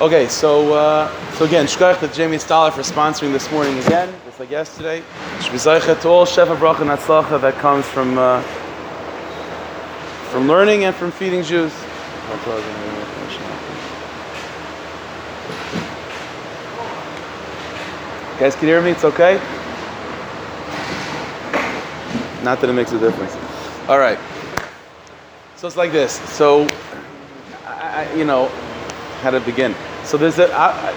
Okay, so uh, so again, shkach to Jamie Staller for sponsoring this morning again, just like yesterday. Shvizaycha to all shefa bracha and that comes from uh, from learning and from feeding Jews. Guys, can you hear me? It's okay. Not that it makes a difference. All right. So it's like this. So, I, you know, how to begin. So there's a. I,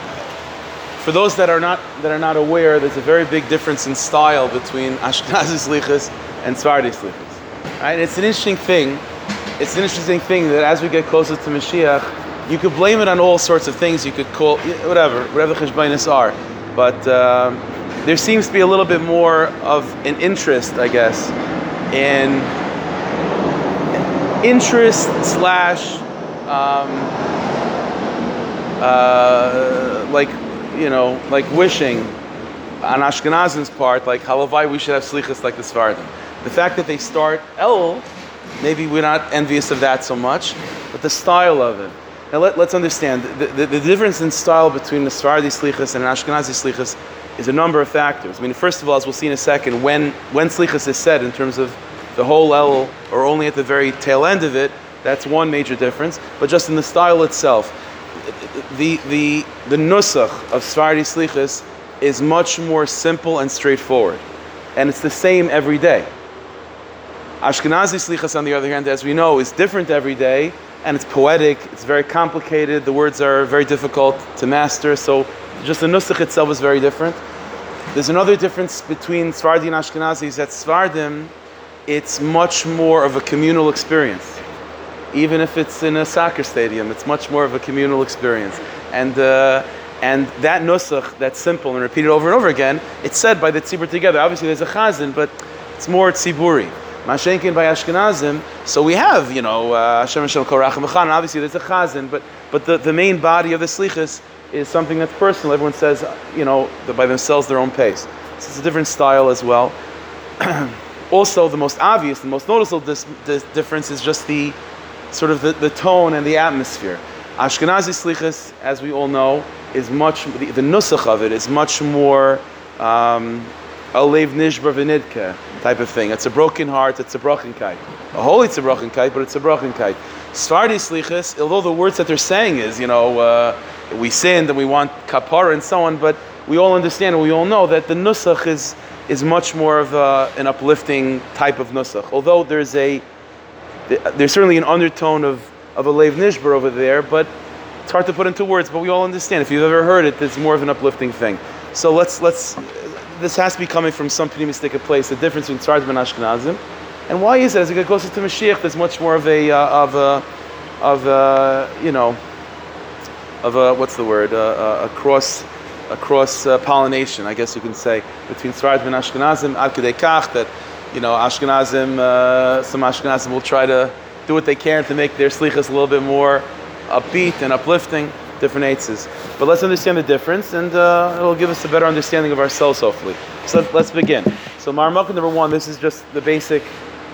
for those that are not that are not aware, there's a very big difference in style between Ashkenazi slichas and Sephardi slichas. Right? It's an interesting thing. It's an interesting thing that as we get closer to Mashiach, you could blame it on all sorts of things. You could call whatever, whatever the are, but um, there seems to be a little bit more of an interest, I guess, in interest slash um, uh, like you know like wishing on Ashkenazim's part like halavai we should have slichas like the Sephardim. The fact that they start El, maybe we're not envious of that so much, but the style of it. Now let, us understand the, the, the, difference in style between the Sephardi slichas and an Ashkenazi slichas is a number of factors. I mean, first of all, as we'll see in a second, when when slichas is said in terms of the whole El or only at the very tail end of it, that's one major difference. But just in the style itself, the the the nusach of Sephardi slichas is much more simple and straightforward, and it's the same every day. Ashkenazi slichas, on the other hand, as we know, is different every day, and it's poetic. It's very complicated. The words are very difficult to master. So just the nusach itself is very different. There's another difference between Svardi and Ashkenazi is that Sephardim, it's much more of a communal experience even if it's in a soccer stadium. It's much more of a communal experience. And, uh, and that nusach, that's simple and repeated over and over again, it's said by the tzibur together. Obviously, there's a chazan, but it's more tziburi. Mashenkin by Ashkenazim, so we have, you know, uh, Hashem Hashem Korach and obviously there's a chazan, but, but the, the main body of the slichas is something that's personal. Everyone says, you know, by themselves their own pace. So it's a different style as well. also, the most obvious, the most noticeable dis- dis- difference is just the sort of the, the tone and the atmosphere. Ashkenazi slichas, as we all know, is much the, the nusach of it is much more um, a lev nishbar v'nidke type of thing. It's a broken heart. It's a broken kite. A holy it's a broken kite, but it's a broken kite. Sephardi slichas, although the words that they're saying is, you know, uh, we sinned and we want kapara and so on, but we all understand and we all know that the nusach is is much more of a, an uplifting type of nusach. Although there's a there's certainly an undertone of, of a Lev Nishbar over there, but it's hard to put into words, but we all understand. If you've ever heard it, it's more of an uplifting thing. So let's, let's this has to be coming from some pretty mistaken place, the difference between Tzardim and Ashkenazim. And why is it? As it get closer to Mashiach, there's much more of a, uh, of a, of a, you know, of a, what's the word, uh, a cross, a cross uh, pollination, I guess you can say, between Tzardim and Ashkenazim, ad kach, that you know, Ashkenazim, uh, some Ashkenazim will try to do what they can to make their slichas a little bit more upbeat and uplifting, different eitzes. But let's understand the difference, and uh, it'll give us a better understanding of ourselves, hopefully. So let's, let's begin. So Marmukah number one, this is just the basic,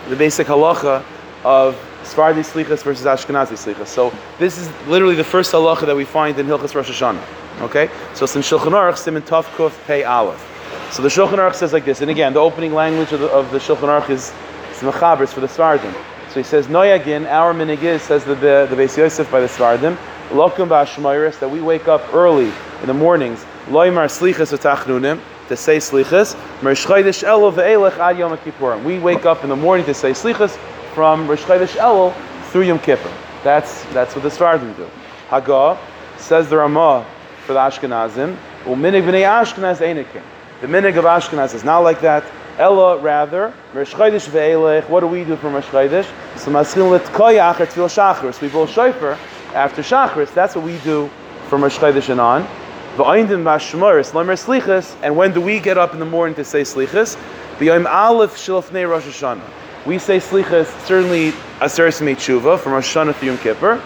the basic halacha of Sephardi slichas versus Ashkenazi slichas. So this is literally the first halacha that we find in Hilchas Rosh Hashanah. Okay, so in Shulchan Aruch, Siman Tov Kuf Pei Aleph. So the Shulchan Aruch says like this, and again, the opening language of the, of the Shulchan Aruch is Mechaber, for the Svardim. So he says, Noyagin, our minigis, says the, the, the Beis Yosef by the Svardim, Lokum ba'ashmoiris, that we wake up early in the mornings, Loimar slichas utachnunim, to say slichas, Mersh Chodesh Elul ve'elech ad Yom Kippurim. We wake up in the morning to say slichas from Rosh Chodesh Elul through Yom Kippur. That's, that's what the Svardim do. Haggah, says the Ramah for the Ashkenazim, U'minig b'nei Ashkenaz einikim. The minig of Ashkenaz is not like that. Ella, rather, ve'elech. What do we do for Rosh Chodesh? So maschil letkoya acher tefil shachris. We blow shofar after shachris. That's what we do from Rosh Chodesh and on. Lemer slichas. And when do we get up in the morning to say slichas? B'yom aleph shilfnei Rosh Hashanah. We say slichas certainly aseres tshuva from Rosh Hashanah to Yom Kippur,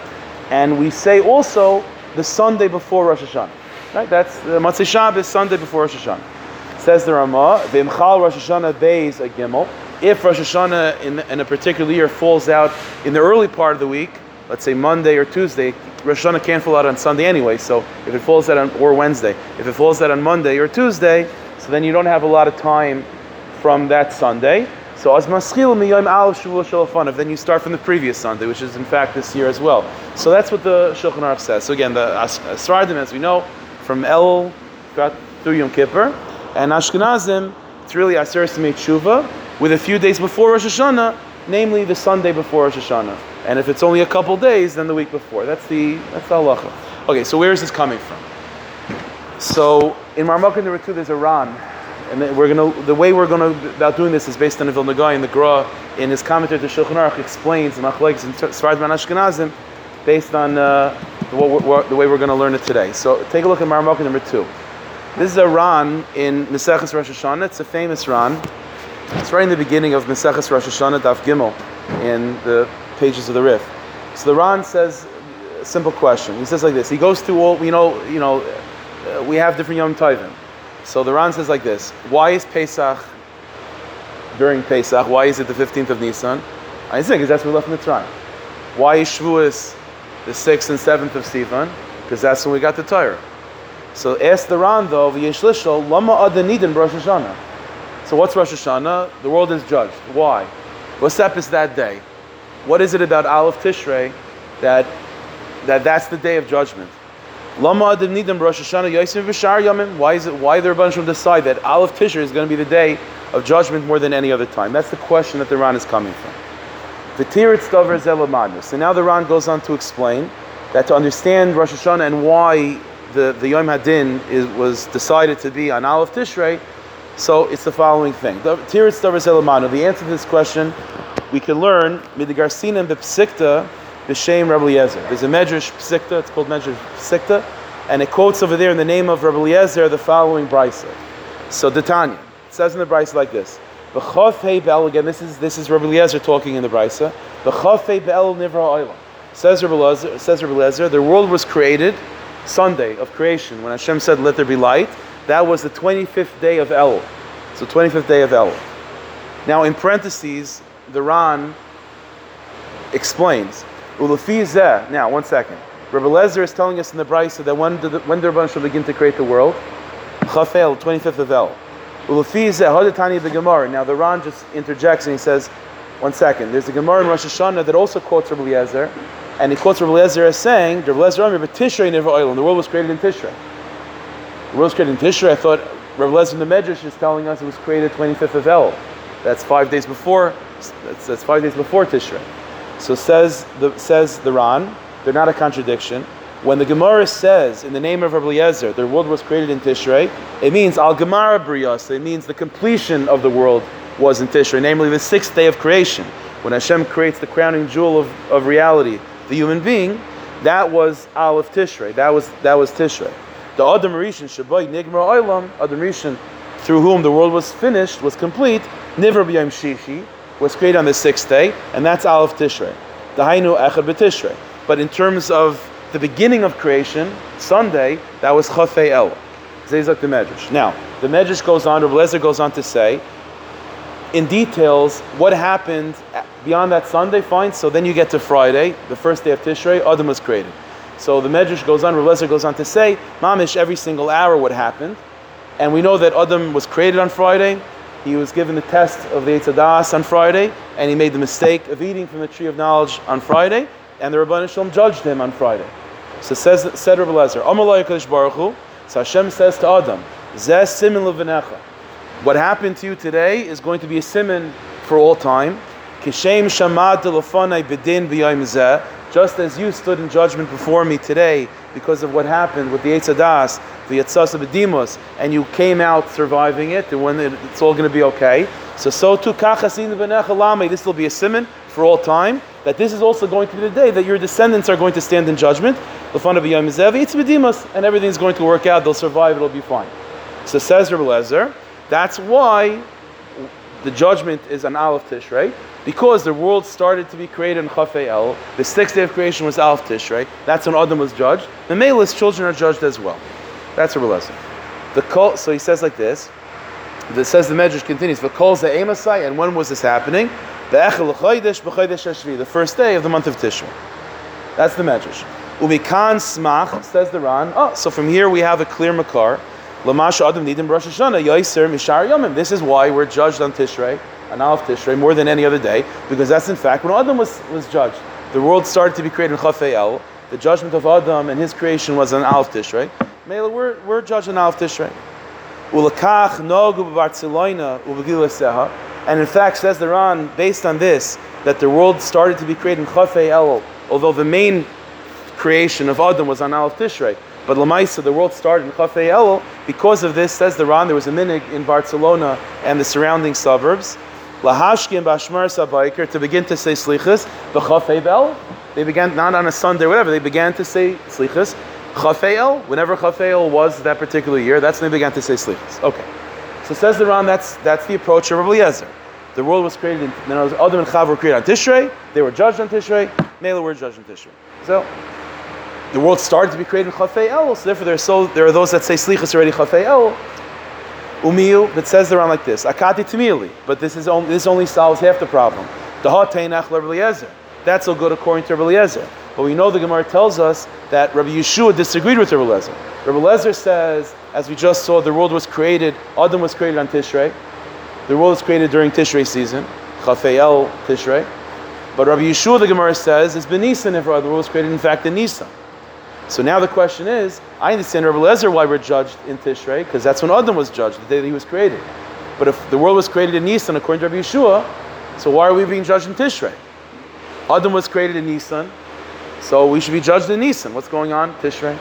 and we say also the Sunday before Rosh Hashanah. Right? That's uh, the Motzei Shabbos Sunday before Rosh Hashanah. Says the Ramah, Vimchal Rosh Hashanah Beis a Gimel. If Rosh Hashanah in, in, a particular year falls out in the early part of the week, let's say Monday or Tuesday, Rosh Hashanah can't fall out on Sunday anyway. So if it falls out on or Wednesday, if it falls out on Monday or Tuesday, so then you don't have a lot of time from that Sunday. So as maschil miyom al shavua shalafanav, then you start from the previous Sunday, which is in fact this year as well. So that's what the Shulchan Aruch says. So again, the Sfardim, as we know, from El through Yom Kippur, and Ashkenazim, it's really Aser Tshuva, with a few days before Rosh Hashanah, namely the Sunday before Rosh Hashanah. And if it's only a couple days, then the week before. That's the that's the halacha. Okay, so where is this coming from? So in Marmukah number two, there's a Ran, and we're gonna the way we're gonna about doing this is based on the Vilna and the Gra in his commentary to Shulchan Aruch explains Machlekes and Sfarad Man Ashkenazim based on uh, the, the, way we're going to learn it today. So take a look at Marmukah number two. This is a Ran in Maseches Rosh Hashanah. It's a famous Ran. It's right in the beginning of Maseches Rosh Hashanah, Daf Gimel, in the pages of the Rif. So the Ran says a simple question. He says like this. He goes through all, you know, you know, uh, we have different Yom Tovim. So the Ran says like this. Why is Pesach during Pesach? Why is it the 15th of Nisan? I think because that's what we left in the Mitzrayim. Why is Shavuos the 6th and 7th of Sivan? Because that's when we got the Torah. So ask the Ran though, V'yeshlishol, lama adanidin Rosh Hashanah. So what's Rosh Hashanah? The world is judged. Why? What's up is that day? What is it about Aleph Tishrei that, that that's the day of judgment? Lama Adam Nidim Rosh Hashanah Yosim V'Shar Yomim. Why is it? Why the Rebbeinu decide that Aleph Tishrei is going to be the day of judgment more than any other time? That's the question that the Ran is coming from. Dover Zelamadnus. So now the Ran goes on to explain that to understand Rosh Hashanah and why the, the Yom Hadin is, was decided to be on Aleph Tishrei, so it's the following thing. The. The answer to this question we can learn midigarsinim bepsikta b'shem Rabbi Eliezer. There's a medrash psikta. It's called medrash psikta, and it quotes over there in the name of Rabbi Eliezer the following brisa. So Tanya it says in the brisa like this. B'chafei be'el again. This is this is Rabbi Eliezer talking in the brisa. B'chafei be'el nivra oilam. Says Rabbi Eliezer. Says Rabbi Eliezer. The world was created Sunday of creation when Hashem said, "Let there be light." That was the 25th day of El. So 25th day of El. Now in parentheses, the Ran explains. Now, one second. Rabbi Lezer is telling us in the Brisa that when the when the Rebbeinu shall begin to create the world, Chafel, 25th of El. Now the Ran just interjects and he says, one second. There's a Gemara in Rosh Hashanah that also quotes Rabbi Lezer, and he quotes Rabbi Lezer as saying, Rabbi Lezer Amir, Tishrei never oil, and the world was created in Tishrei. The world was created in Tishrei. I thought Rabbi Lezer in the Medrash is telling us it was created 25th of El. That's five days before that's, that's five days before Tishrei. So says the says the Ran, they're not a contradiction. When the Gemara says in the name of Rabbi Eliezer, the world was created in Tishrei, it means Al Gemara Brios. It means the completion of the world was in Tishrei, namely the sixth day of creation. When Hashem creates the crowning jewel of, of reality, the human being, that was Aleph Tishrei. That was that was Tishrei. The Adam Rishon Shabbai Nigmar Olam, Adam Rishon, through whom the world was finished, was complete, Nivra B'Yom Shishi, was created on the sixth day, and that's Aleph Tishrei. The Hainu Echad B'Tishrei. But in terms of the beginning of creation, Sunday, that was Chafei El. Zezak the Medrash. Now, the Medrash goes on, Rabbi Lezer goes on to say, in details, what happened beyond that Sunday, fine. So then you get to Friday, the first day of Tishrei, Adam was created. So the Medrash goes on, Lezer goes on to say, Mamish, every single hour what happened. And we know that Adam was created on Friday, he was given the test of the Eitzadas on Friday, and he made the mistake of eating from the tree of knowledge on Friday, and the Rabban Shalom judged him on Friday. So says said Rabbi Lezer, Amalai Baruch Hu, so Hashem says to Adam, Zeh simin levinecha. What happened to you today is going to be a simon for all time. Kishem shamad telefonai bedin b'yayim. Just as you stood in judgment before me today because of what happened with the Eitzadas, the Yetzasa B'dimos, and you came out surviving it, and when it's all going to be okay. So, so too, this will be a simon for all time, that this is also going to be the day that your descendants are going to stand in judgment. And everything's going to work out, they'll survive, it'll be fine. So says Rabbi Lezer, that's why the judgment is an Aleph Tishrei, because the world started to be created in Chafei El, the sixth day of creation was Aleph Tishrei, that's when Adam was judged. The Melis children are judged as well. That's a lesson. The call, so he says like this. It says the Medrash continues. The Amasai, and when was this happening? The first day of the month of Tishrei. That's the medrash. Umikan smach says the Ran. Oh, so from here we have a clear makar. Lamasha Adam Nidim Rosh Hashanah Yaiser Mishar Yomim. This is why we're judged on Tishrei, on Aleph Tishrei, more than any other day, because that's in fact when Adam was, was judged. The world started to be created in Chafei. The judgment of Adam and his creation was on Aleph Tishrei. Mela, we're, we're judged on Aleph Tishrei. Ulakach Nogu Barcelona Seha. And in fact, says the Ran, based on this, that the world started to be created in Chafei although the main creation of Adam was on Aleph Tishrei. But Lamaisa, the world started in Chafei El. Because of this, says the Ran, there was a minig in Barcelona and the surrounding suburbs. Lahashki and Bashmar Sabaikir to begin to say slichas, b'chafei bel. They began not on a Sunday, whatever. They began to say slichas. Chafeil, whenever Chafeil was that particular year, that's when they began to say slichas. Okay. So says the Ran, that's that's the approach of Rabbi. The world was created, in, then Adam and Chav were created on Tishrei. They were judged on Tishrei. Mela were judged on Tishrei. So the world started to be created in Chafei El, so therefore there are, so, there are those that say Slichas already Chafei El. Umiyu, that says around like this, Akati Tamili, but this, is only, this only solves half the problem. That's all good according to Rabbi Eliezer. But we know the Gemara tells us that Rabbi Yeshua disagreed with Rabbi Eliezer. Rabbi Eliezer says, as we just saw, the world was created, Adam was created on Tishrei. The world was created during Tishrei season, Chafei El Tishrei. But Rabbi Yeshua, the Gemara says, is Benisan if the world was created in fact in Nisan. So now the question is, I understand Rabbi Lezer why we're judged in Tishrei, because that's when Adam was judged, the day that he was created. But if the world was created in Nisan, according to Rabbi Yeshua, so why are we being judged in Tishrei? Adam was created in Nisan, so we should be judged in Nisan. What's going on? Tishrei.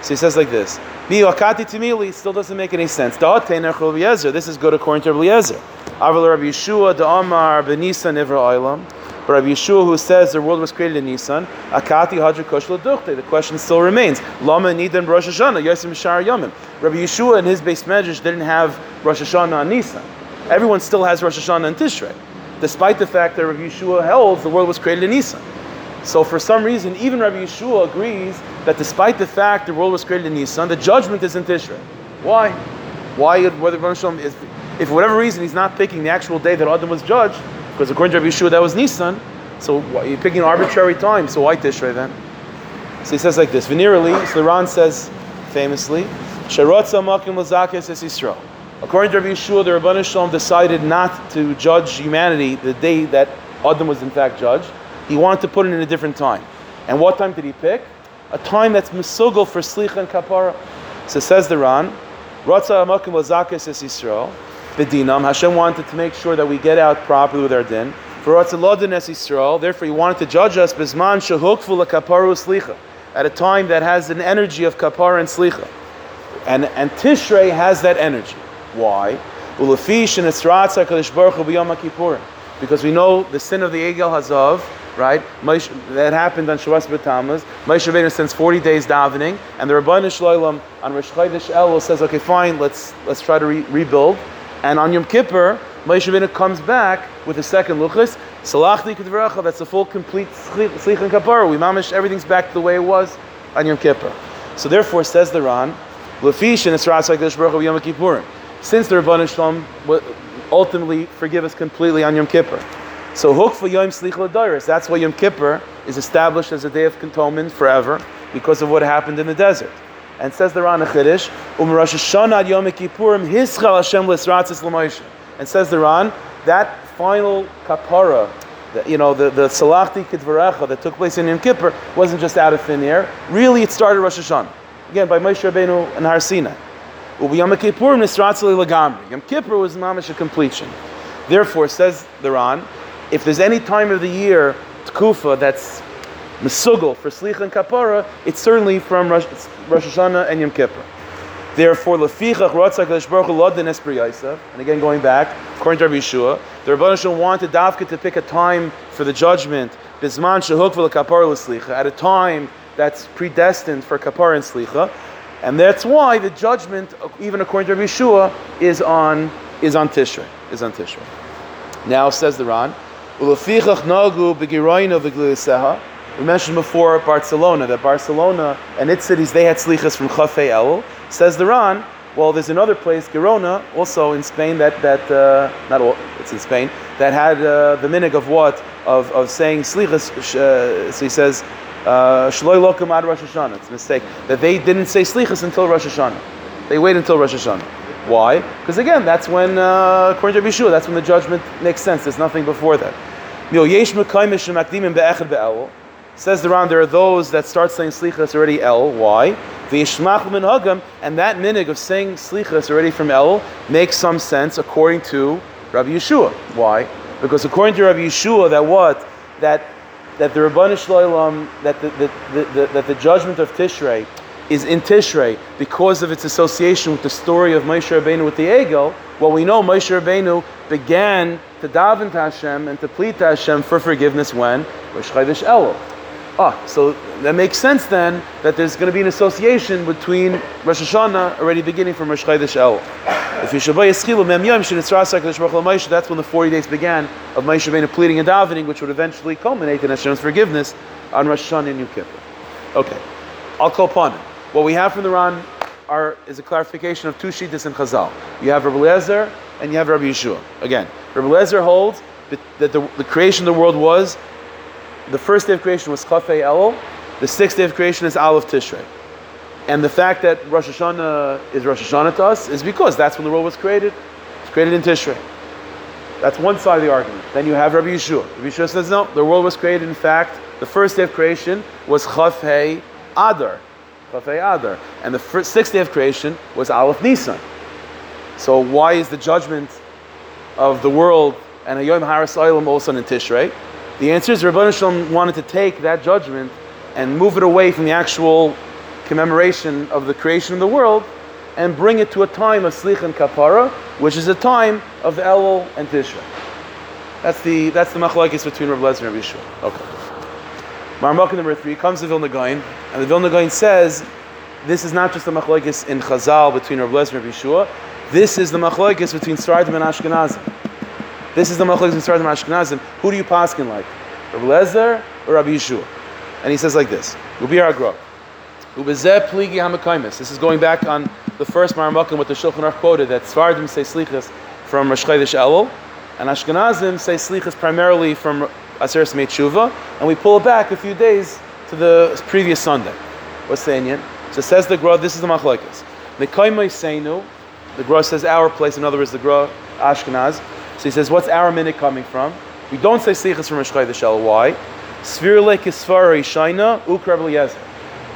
So he says like this. Mi'akati timili still doesn't make any sense. This is good according to Rabbi Yezer. Aval Rabbi Yeshua, the Amar, Benisan, Ivra. But Rabbi Yeshua, who says the world was created in Nisan, Akati Hadra Kosh The question still remains. Lama Nidan Rosh Hashanah, Yosim Shar Yomim. Rabbi Yeshua and his base medrash didn't have Rosh Hashanah on Nisan. Everyone still has Rosh Hashanah and Tishrei, despite the fact that Rabbi Yeshua holds the world was created in Nisan. So for some reason, even Rabbi Yeshua agrees that despite the fact the world was created in Nisan, the judgment is in Tishrei. Why? Why? Whether if, if for whatever reason he's not picking the actual day that Adam was judged, because according to Rabbi Yeshua, that was Nisan. So you're picking an arbitrary time. So why Tishrei then? So he says like this. Venerally, so the Ran says famously, Sharotza Makim Lazakis es Yisrael. According to Rabbi Yeshua, the Rabban Shalom decided not to judge humanity the day that Adam was in fact judged. He wanted to put it in a different time. And what time did he pick? A time that's misugel for Slicha and Kapara. So says the Ran, Ratza Makim Lazakis es Yisrael b'dinam. Hashem wanted to make sure that we get out properly with our din. For Yisrael, therefore He wanted to judge us bisman shehukfu kaparu slicha, at a time that has an energy of kapara and slicha, and and Tishrei has that energy. Why? Because we know the sin of the Egel Hazav, right? that happened on Shavuos B'Tammuz. Moshe Rabbeinu spends 40 days davening, and the Rabbanah Shloim on Rosh Chodesh Elul says, "Okay, fine, let's let's try to re- rebuild." And on Yom Kippur, Moshe Rabbeinu comes back with a second luchas. Salachli kedveracha. That's a full, complete slich kapara. We mamish everything's back to the way it was on Yom Kippur. So therefore, says the Ran, lefish and esras like Baruch Yom Kippurim. Since the Rabbanim Shalom ultimately forgive us completely on Yom Kippur. So hook for Yom Slich Ladaris. That's why Yom Kippur is established as a day of atonement forever because of what happened in the desert. And says the Ran Chiddush, Um Rosh Hashanah Yom Kippurim Hischal Hashem Lisratzis L'Moshe. And says the Ran, that final kapara, you know, the, the Salachti Kidvarecha that took place in Yom Kippur wasn't just out of thin air. Really, it started Rosh Hashanah. Again, by Moshe Rabbeinu and Har Sinai. Yom Kippurim Nisratzis L'Gamri. Yom Kippur was mamish a completion. Therefore, says the Ran, if there's any time of the year, Tkufa, that's Mesugel for Slicha and Kapara, it's certainly from Rosh, Rosh Hashanah and Yom Kippur. Therefore, Lefichach Ratzak Baruch Lodin Esper and again going back, according to Rabbi Yeshua, the Rabban wanted Davka to pick a time for the judgment, Bisman Shehuk Kapara L'Slicha, at a time that's predestined for Kapara and Slicha, and that's why the judgment, even according to Rabbi Yeshua, is on is on Tishrei, is on Tishrei. Now says the Ran, Ulefichach Nagu Begiroino V'Gliseha, we mentioned before Barcelona, that Barcelona and its cities, they had slichas from Chafei El. Says the Ran, well, there's another place, Girona, also in Spain, that, that uh, not all, it's in Spain, that had uh, the minig of what? Of, of saying slichas. Uh, so he says, Uh, Shloi lokum ad Rosh Hashanah. It's a mistake that they didn't say slichas until Rosh Hashanah. They wait until Rosh Hashanah. Why? Because again, that's when, uh, according to Yeshua, that's when the judgment makes sense. There's nothing before that. Says the Ran, there are those that start saying slichas already El. Why? V'yishmach min hagam, and that minig of saying slichas already from El makes some sense according to Rabbi Yeshua. Why? Because according to Rabbi Yeshua, that what? That that the Rabbanu Shloim, that the, the, the, that the judgment of Tishrei is in Tishrei because of its association with the story of Moshe Rabbeinu with the Egel. Well, we know Moshe Rabbeinu began to daven to Hashem and to plead to Hashem for forgiveness when Rosh Chodesh Elul. Ah, so that makes sense then that there's going to be an association between Rosh Hashanah already beginning from Rosh Chodesh El. If Yishabay Yischilu Mem Yom Moshe, that's when the 40 days began of Moshe Rabbeinu pleading and davening, which would eventually culminate in Hashem's forgiveness on Rosh Hashanah and Yom Kippur. Okay, I'll call upon it. What we have from the Ran are, is a clarification of two shittas in Chazal. You have Rabbi Lezer and you have Rabbi Yeshua. Again, Rabbi Lezer holds that the, the creation of the world was the first day of creation was Chafei Elul, the sixth day of creation is Aleph Tishrei. And the fact that Rosh Hashanah is Rosh Hashanah to us is because that's when the world was created. It's created in Tishrei. That's one side of the argument. Then you have Rabbi Yeshua. Rabbi Yeshua says, no, the world was created, in fact, the first day of creation was Chafei Adar. Chafei Adar. And the first, sixth day of creation was Aleph Nisan. So why is the judgment of the world and a Yom Haras also in Tishrei? The answer is Rabban Shalom wanted to take that judgment and move it away from the actual commemoration of the creation of the world and bring it to a time of Slich and Kapara, which is a time of Elul and Tishrei. That's the that's the machlokes between Rabbi Lezer and Rabbi Yeshua. Okay. Marmuk number three comes to Vilna Gaon, and the Vilna Gaon says this is not just the machlokes in Chazal between Rabbi Lezer and Rabbi. This is the machlokes between Sfardim and Ashkenazim. This is the machlokes in Sardim Ashkenazim. Who do you paskin like? Rabbi Lezer or Rabbi Yeshua? And he says like this: Ubi Agro. Pligi. This is going back on the first Maramakim with the Shulchan Aruch quoted that Svardim say slichas from Rosh Chodesh Elul, and Ashkenazim say slichas primarily from Aseres Meitshuva, and we pull it back a few days to the previous Sunday. What's the Indian? So says the Gra, this is the machlokes. Mekaimai Seinu, the Gra says our place, in other words, the Gra Ashkenaz. So he says, what's our minute coming from? We don't say Slichas from Rishchai the Shell. Why? Svirle Kisfara Shaina Uk Rebbe Yezer.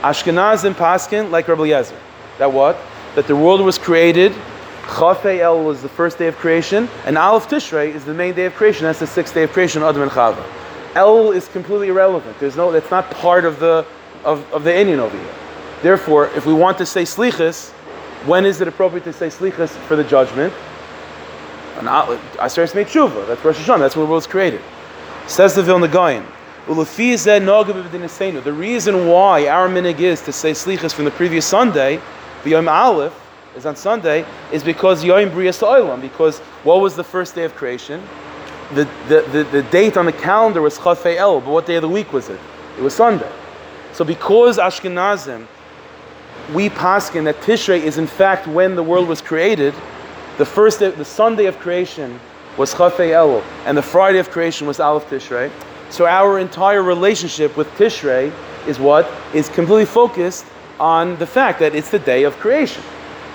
Ashkenazim Paskin like Rebbe Yezer. That what? That the world was created. Chafei El was the first day of creation, and Aleph Tishrei is the main day of creation. That's the sixth day of creation, Adam and Chava. El is completely irrelevant. There's no, it's not part of the of, of the Indian over here. Therefore, if we want to say slichas, when is it appropriate to say slichas for the judgment? Aseres made tshuva. That's Rosh Hashanah. That's when the world was created. Says the Vilna Gaon. The reason why our minig is to say slichas from the previous Sunday, the Yom Aleph is on Sunday, is because Yom Brias Olam. Because what was the first day of creation? The, the, the, the date on the calendar was Chafei El, but what day of the week was it? It was Sunday. So because Ashkenazim, we paskin that Tishrei is in fact when the world was created, the first day, the Sunday of creation was Chafei Elul, and the Friday of creation was Aleph Tishrei. So our entire relationship with Tishrei is what is completely focused on the fact that it's the day of creation.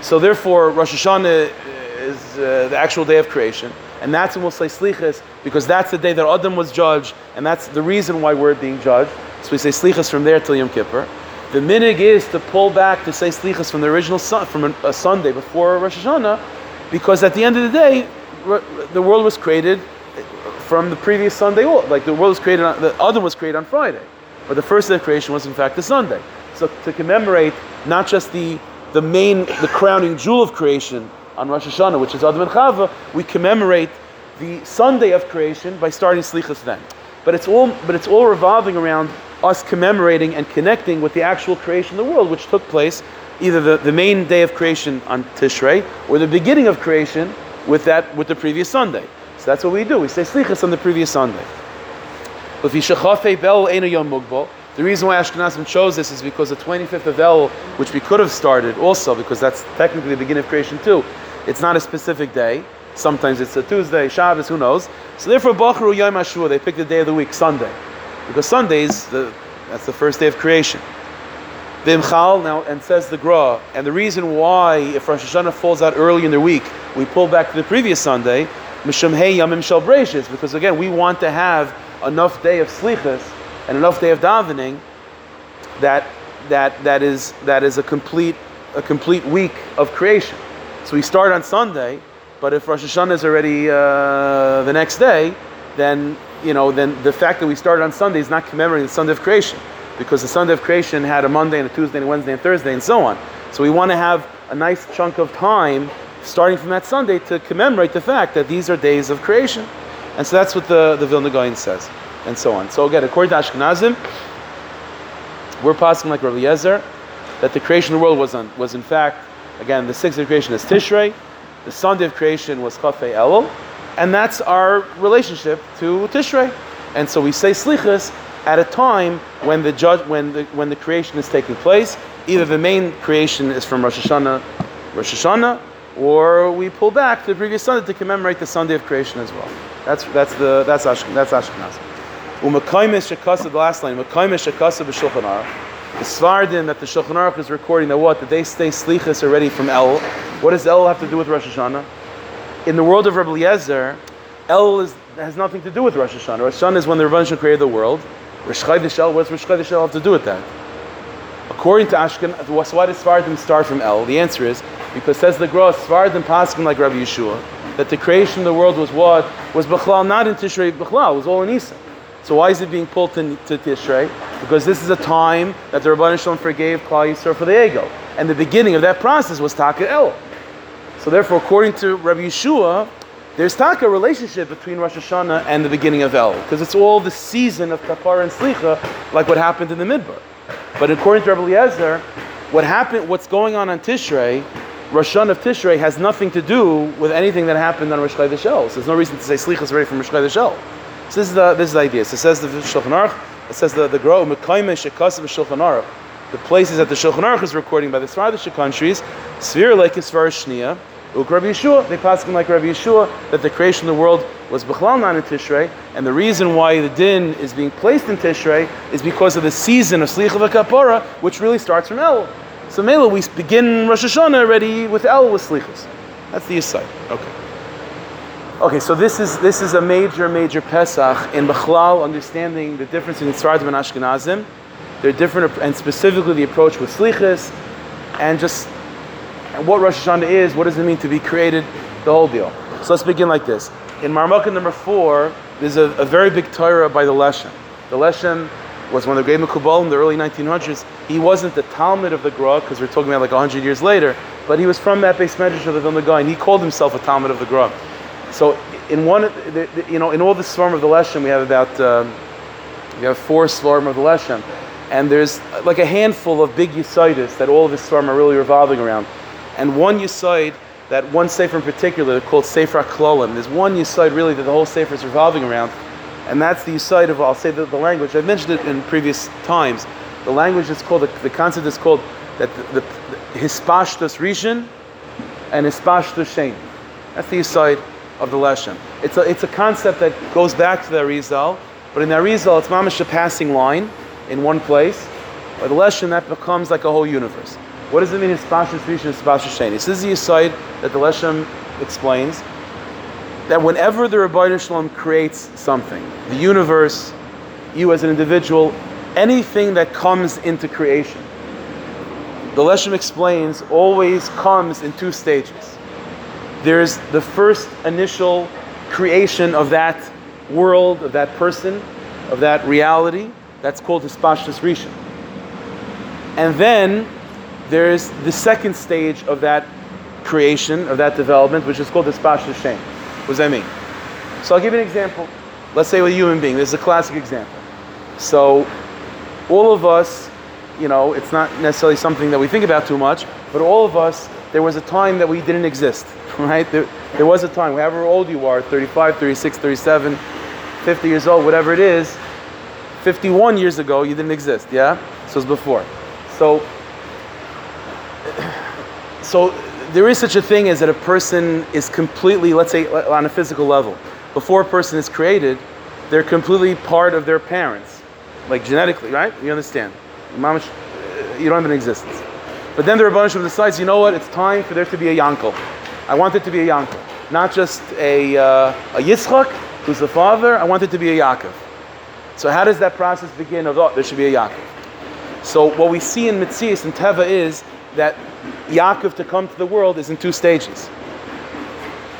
So therefore, Rosh Hashanah is uh, the actual day of creation, and that's when we'll say Slichas because that's the day that Adam was judged, and that's the reason why we're being judged. So we say Slichas from there till Yom Kippur. The minig is to pull back to say Slichas from the original sun, from a, a Sunday before Rosh Hashanah because at the end of the day, the world was created from the previous Sunday. Like the world was created, on, the other was created on Friday, but the first day of creation was in fact the Sunday. So to commemorate not just the the main, the crowning jewel of creation on Rosh Hashanah, which is Adam and Chava, we commemorate the Sunday of creation by starting Slichas then. But it's all, but it's all revolving around us commemorating and connecting with the actual creation of the world, which took place either the, the main day of creation on Tishrei or the beginning of creation with that with the previous Sunday. So that's what we do. We say slichas on the previous Sunday. The reason why Ashkenazim chose this is because the 25th of El, which we could have started also, because that's technically the beginning of creation too, it's not a specific day. Sometimes it's a Tuesday, Shabbos, who knows. So therefore, Yom they picked the day of the week, Sunday. Because Sundays, the That's the first day of creation. Vimchal now and says the Gra, and the reason why if Rosh Hashanah falls out early in the week, we pull back to the previous Sunday, Misham Hey Yamim Shel because again we want to have enough day of slichas and enough day of davening that that that is that is a complete a complete week of creation. So we start on Sunday, but if Rosh Hashanah is already uh, the next day, then you know then the fact that we started on Sunday is not commemorating the Sunday of creation because the Sunday of creation had a Monday and a Tuesday and a Wednesday and Thursday and so on. So we want to have a nice chunk of time starting from that Sunday to commemorate the fact that these are days of creation. And so that's what the, the Vilna Gaon says, and so on. So again, according to Ashkenazim, we're passing like Rabbi Yezer, that the creation of the world was, on, was in fact, again, the sixth of creation is Tishrei, the Sunday of creation was Chafei Elul, and that's our relationship to Tishrei. And so we say Slichas at a time when the judge, when the when the creation is taking place. Either the main creation is from Rosh Hashanah, Rosh Hashanah, or we pull back to the previous Sunday to commemorate the Sunday of creation as well. That's that's the that's Ashkenaz. That's Ashkenaz. The last line. Umakaimis shekasa b'shulchan. The Svardim that the Shulchan Aruch is recording that what that they stay slichas already from El. What does El have to do with Rosh Hashanah? In the world of Rabbi Eliezer, El is, has nothing to do with Rosh Hashanah. Rosh Hashanah is when the Rebbe created the world. Rosh Chodesh what's Rosh Chodesh have to do with that? According to Ashken, why does Svardim start from El? The answer is because says the Gross, Svardim Paskin like Rabbi Yeshua, that the creation of the world was what? Was Bechlal, not in Tishrei Bechlal, it was all in Isa. So why is it being pulled to, to Tishrei? Because this is a time that the Rabban Shalom forgave Klal Yisrael for the ego. And the beginning of that process was Taka El. So therefore, according to Rabbi Yeshua, there's taka relationship between Rosh Hashanah and the beginning of El, because it's all the season of Kapara and Slicha, like what happened in the Midbar. But according to Rabbi Eliezer, what happened, what's going on on Tishrei, Rosh Hashanah of Tishrei has nothing to do with anything that happened on Rosh Chodesh El. So there's no reason to say Slicha is ready from Rosh Chodesh El. So this is the this is the idea. So it says the Shulchan Aruch, it says the the Gro Mekayme Shekasim Shulchan Aruch. The places that the Shulchan Aruch is recording by the Svardish countries, Sphere like Svar Shnia, Uk Rabbi Yeshua, they pass him like Rabbi Yeshua that the creation of the world was Bechlal not in Tishrei, and the reason why the din is being placed in Tishrei is because of the season of Slicha Kapora, which really starts from El. So Mela, we begin Rosh Hashanah already with El with Slichas. That's the aside. Okay. Okay, so this is this is a major, major Pesach in Bechlal, understanding the difference in Sfardim and Ashkenazim. They're different, and specifically the approach with Slichas, and just and what Rosh Hashanah is, what does it mean to be created, the whole deal. So let's begin like this. In Marmukah number four, there's a, a, very big Torah by the Leshem. The Leshem was one of the great Mekubal in the early 1900s. He wasn't the Talmud of the Gra, because we're talking about like 100 years later, but he was from that base medrash of the Vilna Gaon. He called himself a Talmud of the Gra. So in one, the, the, you know, in all the swarm of the Leshem, we have about, um, we have four swarm of the Leshem. And there's like a handful of big Yisaidis that all of his swarm are really revolving around. And one Yisaid, that one Sefer in particular, called Sefer Klolim, there's one Yisaid really that the whole Sefer is revolving around. And that's the Yisaid of, I'll say the, the language. I've mentioned it in previous times. The language is called, the, the concept is called that the, the, the Hispashtus and Hispashtus Shein. That's the Yisaid of the Leshem. It's a, it's a concept that goes back to the Arizal, but in the Arizal, it's mamish a passing line in one place. But the Leshem, that becomes like a whole universe. What does it mean, Hispashus Rishon, Hispashus Sheni? This is the aside that the Leshem explains that whenever the Rabbi Shalom creates something, the universe, you as an individual, anything that comes into creation, the Leshem explains always comes in two stages. There's the first initial creation of that world, of that person, of that reality. That's called Hispashtus Rishon. And then there's the second stage of that creation, of that development, which is called the Spashta Shem. What does that mean? So I'll give you an example. Let's say with a human being. This is a classic example. So all of us, you know, it's not necessarily something that we think about too much, but all of us, there was a time that we didn't exist, right? There, there was a time, however old you are, 35, 36, 37, 50 years old, whatever it is, 51 years ago, you didn't exist, yeah? So it's before. So so there is such a thing as that a person is completely, let's say, on a physical level. Before a person is created, they're completely part of their parents. like genetically, right? You understand? Mamish, uh, you don't have an existence. But then the Rebbeinu Shalom decides, you know what? It's time for there to be a Yankel. I want it to be a Yankel, not just a uh, a Yitzchak, who's the father. I want it to be a Yaakov. So how does that process begin? Of oh, there should be a Yaakov. So what we see in Mitzias and Teva is that Yaakov to come to the world is in two stages.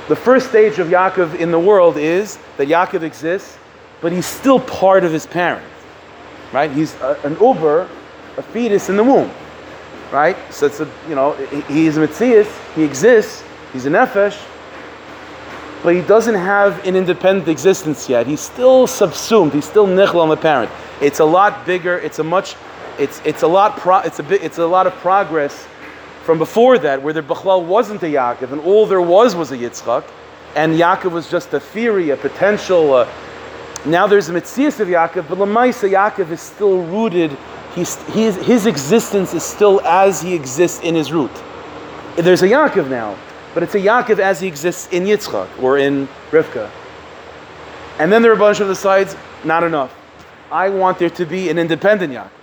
The first stage of Yaakov in the world is that Yaakov exists, but he's still part of his parents. Right? He's a, an uber, a fetus in the womb. Right? So it's a, you know, he, he's a Mitzias, he exists, he's an Nefesh, but he doesn't have an independent existence yet. He's still subsumed. He's still nichel on the parent. It's a lot bigger. It's a much. It's it's a lot. Pro, it's a bit. It's a lot of progress from before that, where the Bechlal wasn't a Yaakov, and all there was was a Yitzchak, and Yaakov was just a theory, a potential. Uh, now there's a Mitzias of Yaakov, but Lamaisa Yaakov is still rooted. He's, his, his existence is still as he exists in his root. There's a Yaakov now, but it's a Yaakov as he exists in Yitzchak or in Rivka. And then there are a bunch of Shalom sides, not enough. I want there to be an independent Yaakov.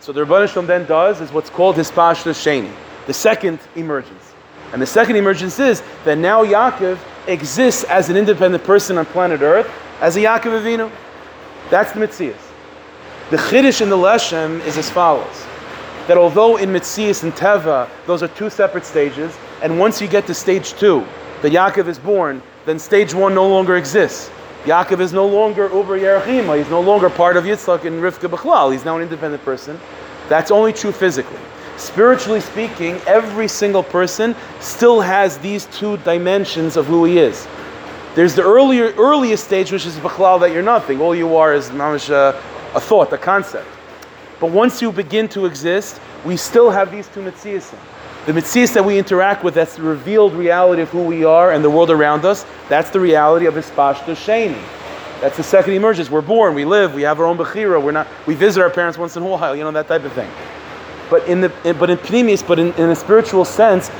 So the Rebbe Shalom then does is what's called his Pashta Sheni, the second emergence. And the second emergence is that now Yaakov exists as an independent person on planet Earth, as a Yaakov Avinu. That's the Mitzias. The Chiddush in the Leshem is as follows that although in Mitzias and Teva, those are two separate stages, and once you get to stage two, the Yaakov is born, then stage one no longer exists. Yaakov is no longer over Yerachima, he's no longer part of Yitzchak and Rivka Bechlal, he's now an independent person. That's only true physically. Spiritually speaking, every single person still has these two dimensions of who he is. There's the earlier, earliest stage, which is Bechlal, that you're nothing. All you are is mamish, uh, a thought, a concept. But once you begin to exist, we still have these two mitzias. The mitzias that we interact with, that's the revealed reality of who we are and the world around us, that's the reality of Ispashta Sheni. That's the second emergence. We're born, we live, we have our own Bechira, we're not, we visit our parents once in a while, you know, that type of thing. But in the in, but in Pnimius, but in, in a spiritual sense,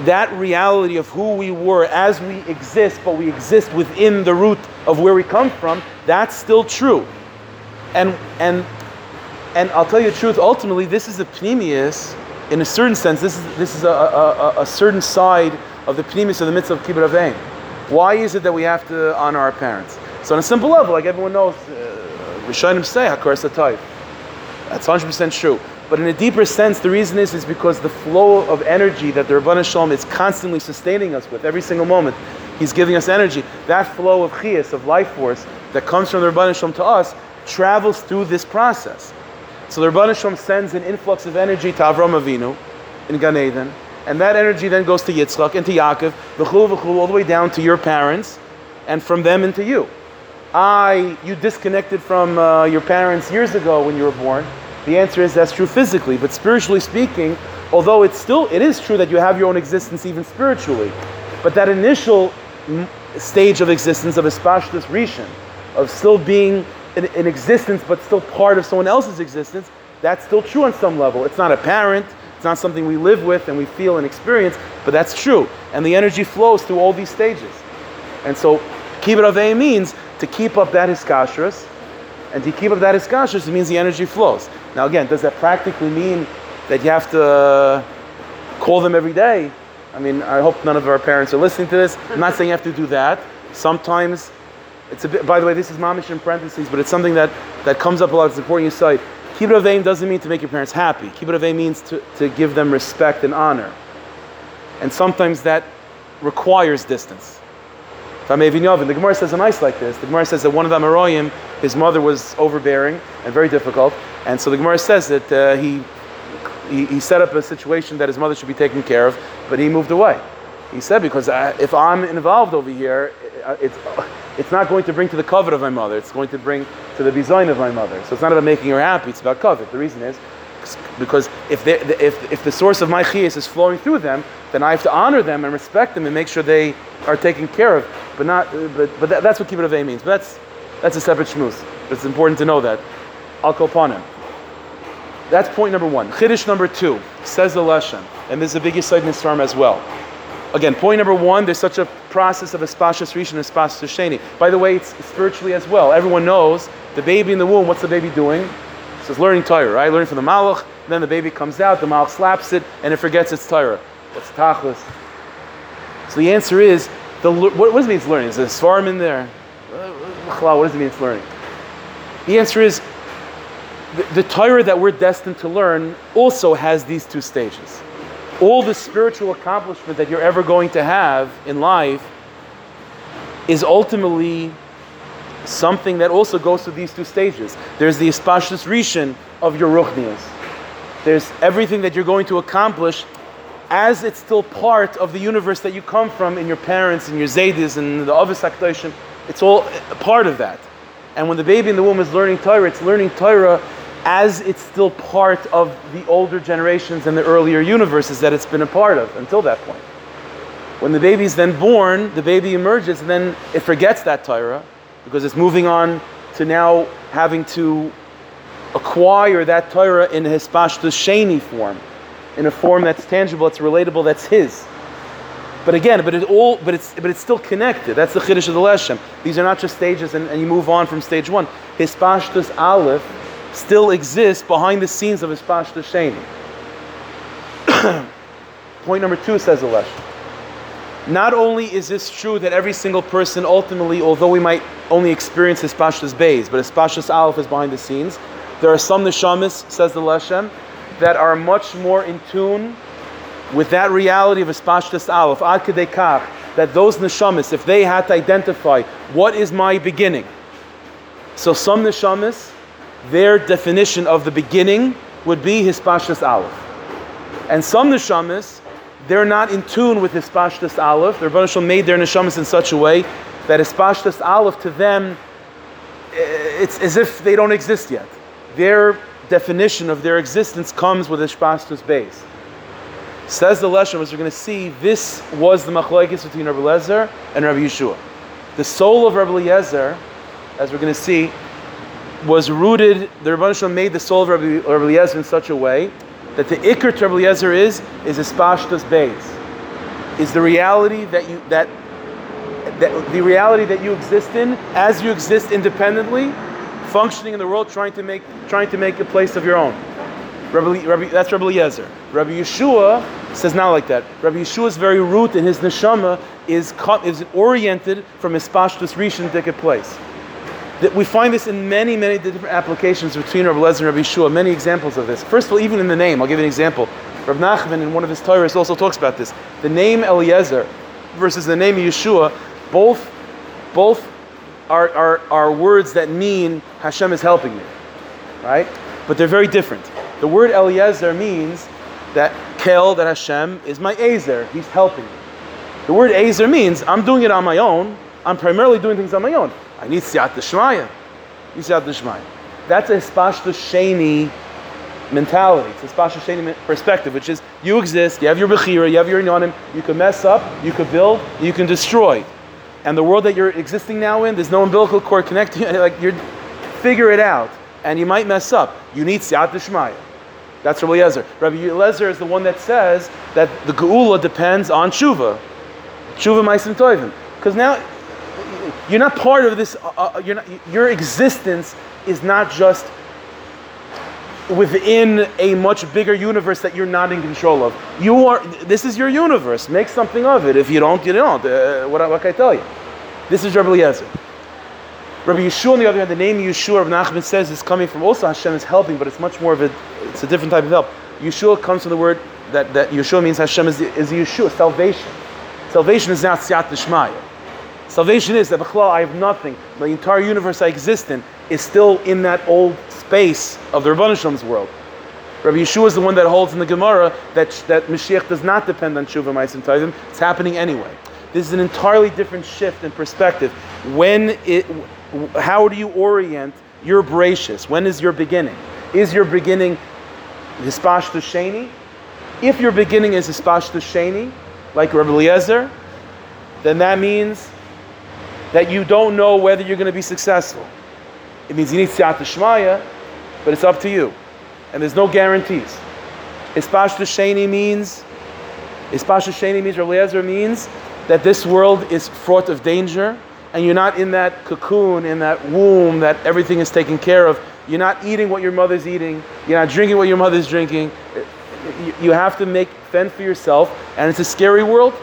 that reality of who we were as we exist, but we exist within the root of where we come from, that's still true. And and and I'll tell you the truth, ultimately, this is the Pnimius, in a certain sense, this is, this is a, a, a, certain side of the Pnimius of the mitzvah of Kibbut Avim. Why is it that we have to honor our parents? So on a simple level, like everyone knows, uh, Rishonim say, Hakar Satayv. That's 100% true. But in a deeper sense, the reason is, is because the flow of energy that the Rabbanah Shalom is constantly sustaining us with every single moment, He's giving us energy. That flow of chias, of life force, that comes from the Rabbanah Shalom to us, travels through this process. So the Rabbanah Shalom sends an influx of energy to Avram Avinu in Gan Eden, and that energy then goes to Yitzchak and to Yaakov, v'chul v'chul, all the way down to your parents, and from them into you. I, you disconnected from uh, your parents years ago when you were born. The answer is that's true physically, but spiritually speaking, although it's still, it is true that you have your own existence even spiritually, but that initial stage of existence of Espashtus Rishon, of still being in, existence but still part of someone else's existence, that's still true on some level. It's not apparent, it's not something we live with and we feel and experience, but that's true. And the energy flows through all these stages. And so, kibbut means to keep up that hiskashrus, and to keep up that hiskashrus, it means the energy flows. Now, again, does that practically mean that you have to call them every day? I mean, I hope none of our parents are listening to this. I'm not saying you have to do that. Sometimes it's a bit, by the way, this is mamish in parentheses, but it's something that, that comes up a lot. It's important you cite. Kibbut Aveim doesn't mean to make your parents happy. Kibbut Aveim means to, to give them respect and honor. And sometimes that requires distance. The Gemara says a nice like this. The Gemara says that one of the Amoraim, his mother was overbearing and very difficult, and so the Gemara says that uh, he, he, he set up a situation that his mother should be taken care of, but he moved away. He said because I, if I'm involved over here, it's it's not going to bring to the covet of my mother. It's going to bring to the design of my mother. So it's not about making her happy. It's about covet. The reason is because if, if, if the source of my chiyas is flowing through them, then I have to honor them and respect them and make sure they are taken care of. But not, but, but that, that's what kibbut avei means. But that's that's a separate shmuz. It's important to know that. Upon him. That's point number one. Chiddush number two says the lesson, and this is a big side in as well. Again, point number one, there's such a process of espashas rishon and espashas sheni. By the way, it's spiritually as well. Everyone knows the baby in the womb, what's the baby doing? So it's learning Torah, right? Learning from the Malach, then the baby comes out, the Malach slaps it, and it forgets its Torah. What's Tachlis? So the answer is, the, what, what does it mean it's learning? Is there Svarim in there? What does it mean it's learning? The answer is, the, the Torah that we're destined to learn also has these two stages. All the spiritual accomplishment that you're ever going to have in life is ultimately something that also goes through these two stages. There's the Ispashtus Rishon of your Ruchnias. There's everything that you're going to accomplish as it's still part of the universe that you come from in your parents and your Zaydis and the Avis. It's all part of that. And when the baby in the womb is learning Torah, it's learning Torah as it's still part of the older generations and the earlier universes that it's been a part of until that point. When the baby is then born, the baby emerges, and then it forgets that Torah because it's moving on to now having to acquire that Torah in his pashtus sheni form, in a form that's tangible, that's relatable, that's his. But again, but it all, but it's, but it's still connected. That's the chiddush of the leshem. These are not just stages, and, and you move on from stage one. His pashtus aleph still exists behind the scenes of his sheni. Point number two says leshem. Not only is this true that every single person ultimately, although we might only experience his pashtus bays, but his pashtus aleph is behind the scenes, there are some neshamis, says the Leshem, that are much more in tune with that reality of his pashtus aleph, ad that those neshamis, if they had to identify what is my beginning, so some neshamis, their definition of the beginning would be his pashtus aleph, and some neshamis they're not in tune with Hispashtas Aleph. The Rebbeinu made their neshamas in such a way that Hispashtas Aleph to them, eh, it's as if they don't exist yet. Their definition of their existence comes with Hispashtas base. Says the Leshem, as we're going to see, this was the machlokes between Rabbi Lezer and Rabbi Yeshua. The soul of Rabbi Eliezer, as we're going to see, was rooted. The Rebbeinu made the soul of Rabbi, Rabbi Eliezer in such a way that the ikr to Rabbi Eliezer is is espashtas base, is the reality that you that, that the reality that you exist in as you exist independently, functioning in the world, trying to make trying to make a place of your own. Rabbi, Rabbi, that's Rabbi Eliezer. Rabbi Yeshua says not like that. Rabbi Yeshua's very root in his neshama is, is oriented from his pashtus rishon to place. That we find this in many, many different applications between Rabbi Lezer and Rabbi Yeshua, many examples of this. First of all, even in the name, I'll give you an example. Rabbi Nachman, in one of his Torahs, also talks about this. The name Eliezer versus the name Yeshua, both, both are, are, are words that mean Hashem is helping me, right? But they're very different. The word Eliezer means that Kel, that Hashem, is my Ezer. He's helping me. The word Ezer means I'm doing it on my own. I'm primarily doing things on my own. I need siyat d'shmaya. Need siyat d'shmaya. That's a spashta mentality. It's a spashta perspective, which is you exist, you have your bechira, you have your inyanim, you can mess up, you can build, you can destroy. And the world that you're existing now in, there's no umbilical cord connecting. you. Like you're, figure it out, and you might mess up. You need siyat d'shmaya. That's Rabbi Eliezer. Rabbi Eliezer is the one that says that the geula depends on tshuva. Tshuva meisim toivim. Because now you're not part of this. Uh, uh not, your existence is not just within a much bigger universe that you're not in control of. You are. This is your universe. Make something of it. If you don't, you don't. Uh, what, what, can I tell you? This is Rabbi Eliezer. Rabbi Yeshua, on the other hand, the name Yeshua, Rabbi Nachman says, is coming from also Hashem is helping, but it's much more of a. It's a different type of help. Yeshua comes from the word that, that Yeshua means Hashem is, is Yeshua, salvation. Salvation is not Siyat Nishmaya. Salvation is that I have nothing. The entire universe I exist in is still in that old space of the Rabban world. Rabbi Yeshua is the one that holds in the Gemara that, that Mashiach does not depend on Shuvah Ma'asim Tayvim. It's happening anyway. This is an entirely different shift in perspective. When it, how do you orient your bracious? When is your beginning? Is your beginning Hispashtu Sheni? If your beginning is Hispashtu Sheni, like Rabbi Eliezer, then that means that you don't know whether you're going to be successful. It means you need siyat shmaya, but it's up to you. And there's no guarantees. Ispashta sheni means, Ispashta sheni means, Rabbi means that this world is fraught of danger, and you're not in that cocoon, in that womb that everything is taken care of. You're not eating what your mother's eating. You're not drinking what your mother's drinking. You have to make fend for yourself, and it's a scary world.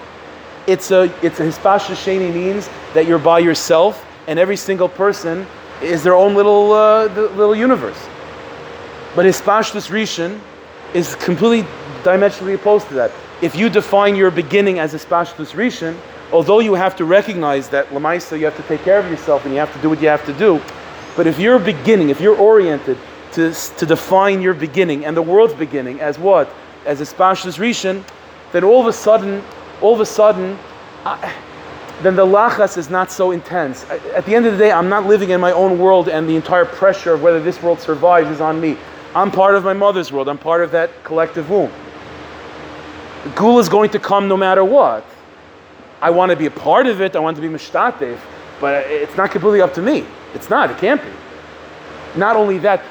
It's a it's a hispasha sheni means that you're by yourself, and every single person is their own little uh, little universe. But hispashtus rishon is completely dimensionally opposed to that. If you define your beginning as hispashtus rishon, although you have to recognize that lamaisa you have to take care of yourself and you have to do what you have to do, but if you're beginning, if you're oriented to, to define your beginning and the world's beginning as what? As a hispashtus rishon, then all of a sudden, all of a sudden, I, then the lachas is not so intense. At the end of the day, I'm not living in my own world, and the entire pressure of whether this world survives is on me. I'm part of my mother's world. I'm part of that collective womb. Gula is going to come no matter what. I want to be a part of it. I want to be mishtatev, but it's not completely up to me. It's not. It can't be. Not only that,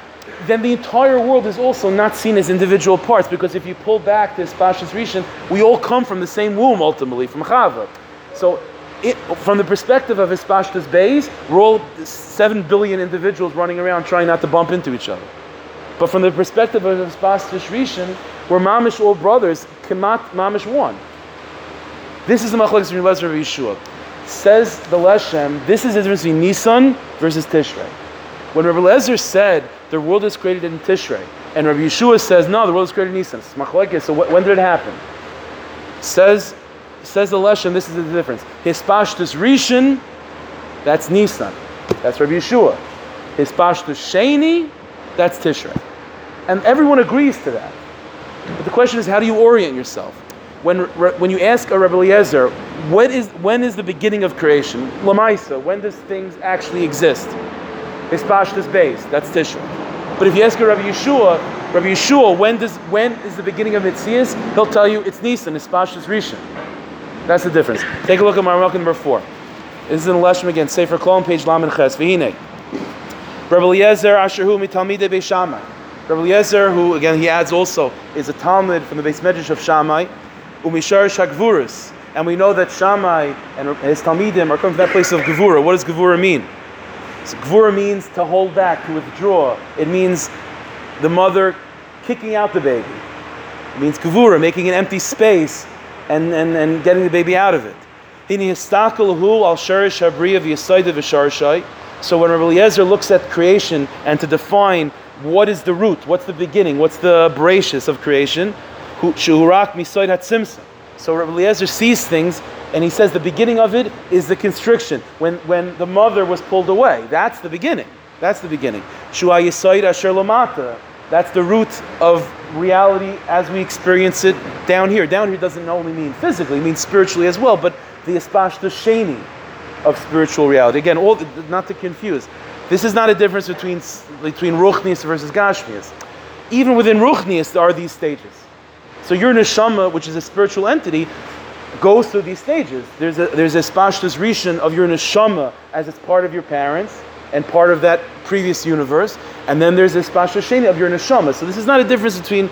then the entire world is also not seen as individual parts because if you pull back this Pashas Rishon, we all come from the same womb ultimately, from Chava. So, it, from the perspective of Hispashtas Bays, we're all seven billion individuals running around trying not to bump into each other. But from the perspective of Hispashtas Rishon, we're mamish all brothers, kemat mamish one. This is the machlekes between Lezer and Yeshua. Says the Leshem, this is the difference between Nisan versus Tishrei. When Rabbi Lezer said the world is created in Tishrei, and Rabbi Yeshua says no, the world is created in Nisan. So wh- when did it happen? Says says the lesson. this is the difference. Hispashtus Rishon, that's Nisan. That's Rabbi Yeshua. Hispashtus Sheni, that's Tishrei. And everyone agrees to that. But the question is, how do you orient yourself? When, when you ask a Rebbe Eliezer, what is, when is the beginning of creation? Lamaisa, when does things actually exist? Hispashtus base, that's Tishrei. But if you ask Rabbi Yeshua, Rabbi Yeshua, when does when is the beginning of Mitzias? He'll tell you it's Nisan, Hispashtus Rishon. That's the difference. Take a look at Mark number four. This is in Leshem again, Sefer Kolon, page Lamed Ches. V'hine. Rabbi Eliezer Asherhu mitalmidei Beis Shammai. Rabbi Eliezer, who again he adds also is a Talmud from the base Medrash of Shammai, umishar shakvurus, and we know that Shammai and his Talmidim are coming from that place of Gevura. What does Gevura mean? So Gevura means to hold back, to withdraw. It means the mother kicking out the baby. It means Gevura, making an empty space and, and, and getting the baby out of it. So when Rabbi Eliezer looks at creation and to define what is the root, what's the beginning, what's the bracious of creation. So Rabbi Eliezer sees things and he says the beginning of it is the constriction. When, when the mother was pulled away, that's the beginning. That's the beginning. Shua yisoid asher lamata. That's the root of reality as we experience it down here. Down here doesn't only mean physically, it means spiritually as well, but the espashta sheni of spiritual reality. Again, all not to confuse. This is not a difference between between ruchnius versus gashmius. Even within ruchnius, there are these stages. So your neshama, which is a spiritual entity, goes through these stages. There's a there's a spashtus rishon of your neshama as it's part of your parents and part of that previous universe, and then there's a spashtus sheni of your neshama. So this is not a difference between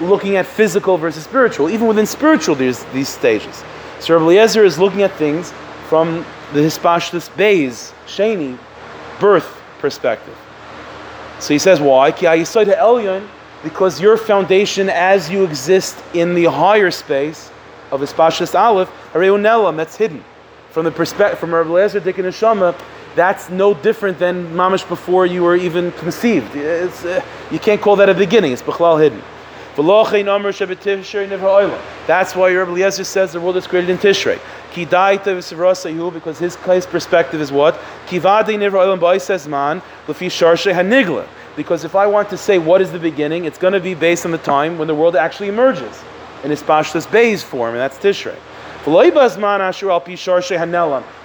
looking at physical versus spiritual. Even within spiritual, there's these stages. So Rabbi Eliezer is looking at things from the hispashtus bays sheni birth perspective. So he says, why? Because your foundation as you exist in the higher space of Hispashas Aleph, Areunelam, that's hidden. From the perspective, from Rabbi Lezer Dik and that's no different than mamish before you were even conceived. Uh, you can't call that a beginning. It's b'chlal hidden. That's why Rabbi Eliezer says the world is created in Tishrei. Because his, his perspective is what? Because if I want to say what is the beginning, it's going to be based on the time when the world actually emerges in its pashtus Bay's form, and that's Tishrei.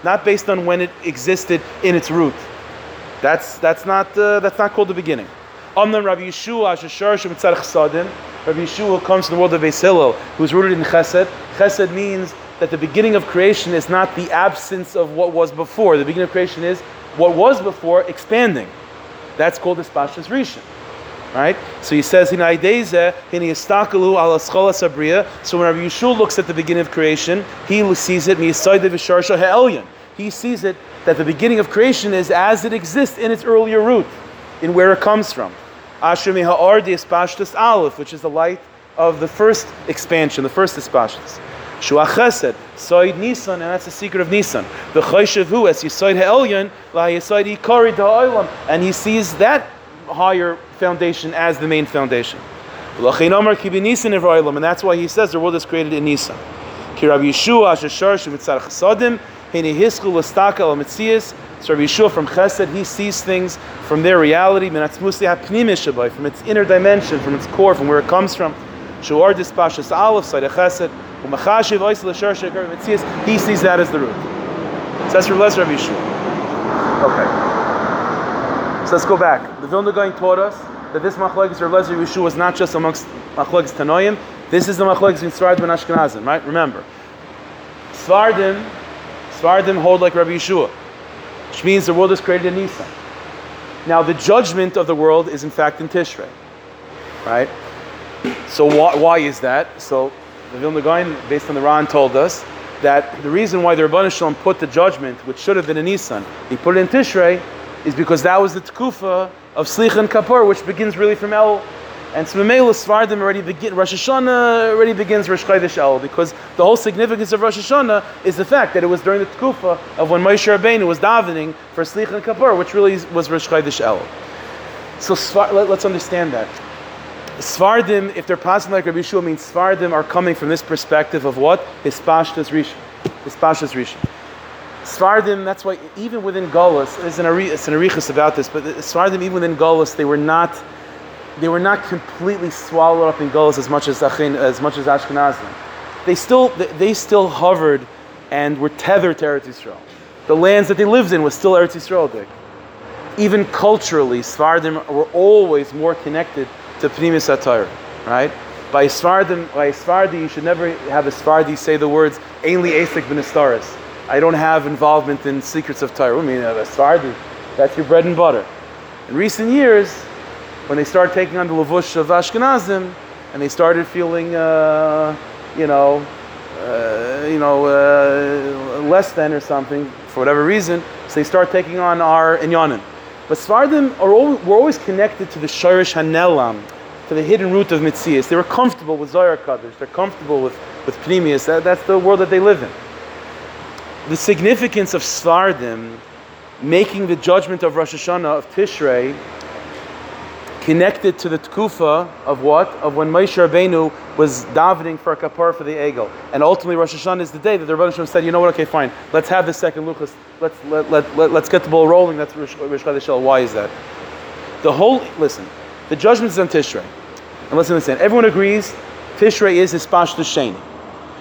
Not based on when it existed in its root. That's, that's, not, uh, that's not called the beginning. Amnan Rabbi Yeshua Rabbi Yeshua comes from the world of Beis who's rooted in Chesed. Chesed means that the beginning of creation is not the absence of what was before. The beginning of creation is what was before expanding. That's called the Spashas Rishon. Right? So he says, in Aideze, in Yistakalu ala sabriya. So when Rabbi Yeshua looks at the beginning of creation, he sees it, Miyasaida v'sharsha He sees it that the beginning of creation is as it exists in its earlier root. in where it comes from. Ashmi ha'ardi espashtus aleph, which is the light of the first expansion, the first espashtus. Shua chesed, soid Nisan, and that's the secret of Nisan. The chayshav hu, as yisoid ha'elyon, la yisoid ikari ha'olam, and he sees that higher foundation as the main foundation. And that's why he says the world is created in Nisan. So Rabbi Yeshua from Chesed, he sees things from their reality, from its inner dimension, from its core, from where it comes from. He sees that as the root. So that's Rabbi Yeshua. Okay. So let's go back. The Vilna Gaon taught us that this machlekes Rav Lezer Yeshua was not just amongst machlekes Tanoim. This is the machlekes in Svardim and Ashkenazim, right? Remember, Svardim, Svardim hold like Rabbi Yeshua which means the world is created in Nisan. Now, the judgment of the world is in fact in Tishrei, right? So why, why is that? So the Vilna Gaon, based on the Ran, told us that the reason why the Rabban Shalom put the judgment, which should have been in Nisan, he put it in Tishrei, is because that was the tkufa of Slich and Kapur, which begins really from Elul and so Svardim already begin Rosh Hashanah already begins Rosh Chodesh Elul because the whole significance of Rosh Hashanah is the fact that it was during the Tkufa of when Moshe Rabbeinu was davening for Slich and Kapur, which really was Rosh Chodesh Elul. So let, us understand that. Svardim, if they're passing like Rabbi Yeshua, means Svardim are coming from this perspective of what? Hispashtas Rishon. Hispashtas Rishon. Svardim, that's why even within Golas, there's an, it's an arichas about this, but Svardim, even within Golas, they were not they were not completely swallowed up in Golos as much as Achin, as much as Ashkenazim. They still they still hovered and were tethered to Eretz Yisrael. The lands that they lived in was still Eretz Yisrael. Dick. Even culturally, Svardim were always more connected to Pnimis Atayr, right? By Svardim, by Svardi, you should never have a Svardi say the words "Ainli Asik Benistaris." I don't have involvement in secrets of Torah. I mean, a Svardi, that's your bread and butter. In recent years, when they started taking on the Lavush of Ashkenazim, and they started feeling, uh, you know, uh, you know, uh, less than or something for whatever reason, so they start taking on our Inyanim. But Svardim are always, were always connected to the Shirish Hanelam, to the hidden root of Mitzias. They were comfortable with Zohar Kaddish. They're comfortable with, with Pnimius. That, that's the world that they live in. The significance of Svardim making the judgment of Rosh Hashanah, of Tishrei, connected to the tkufa of what? Of when Moshe Rabbeinu was davening for a kapar for the egel. And ultimately Rosh Hashanah is the day that the Rebbe said, you know what, okay, fine, let's have the second luchas, let's, let, let, let, let's get the ball rolling, that's Rosh Why is that? The whole, listen, the judgment is on Tishrei. And listen, listen, everyone agrees Tishrei is his Pashto Sheni.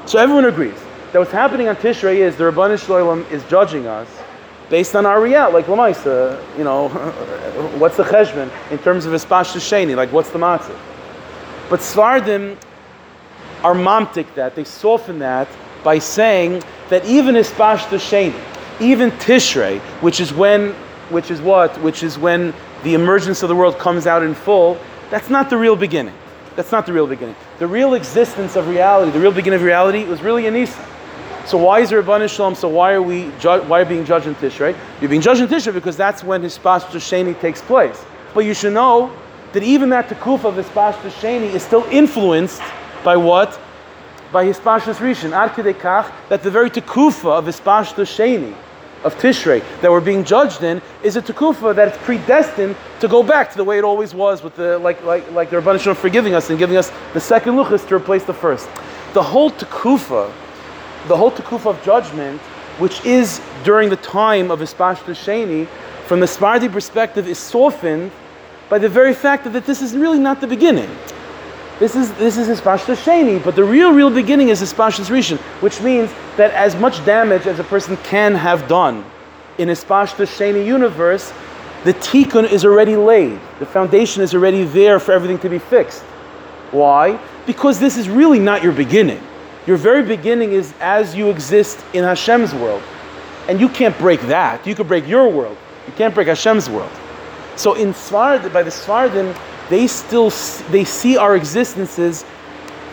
So everyone agrees that what's happening on Tishrei is the Rabban Shalom is judging us based on our reality, like Lamaisa, you know, what's the cheshbon in terms of Espash Sheni, like what's the matzah? But Svardim are mamtik that, they soften that by saying that even Espash Sheni, even Tishrei, which is when, which is what, which is when the emergence of the world comes out in full, that's not the real beginning. That's not the real beginning. The real existence of reality, the real beginning of reality was really in Isa. So why is there a Shalom? So why are we ju- why are being judged in Tishrei? You're being judged in Tishrei because that's when his Pashto Sheni takes place. But you should know that even that Tekuf of his Pashto Sheni is still influenced by what? By his Pashtos Rishon. Ad Kach, that the very Tekufa of his Pashto Sheni, of Tishrei, that we're being judged in, is a Tekufa that is predestined to go back to the way it always was, with the like like like the Rabban Shalom forgiving us and giving us the second luchas to replace the first. The whole Tekufa the whole Tekuf of judgment, which is during the time of Ispashta Sheni, from the Spardi perspective, is softened by the very fact that this is really not the beginning. This is this is Hispashta Sheni, but the real, real beginning is Hispashtas Rishon, which means that as much damage as a person can have done in Hispashta Sheni universe, the tikkun is already laid. The foundation is already there for everything to be fixed. Why? Because this is really not your beginning. Your very beginning is as you exist in Hashem's world. And you can't break that. You can break your world. You can't break Hashem's world. So in Svard, by the Svardim, they still they see our existences.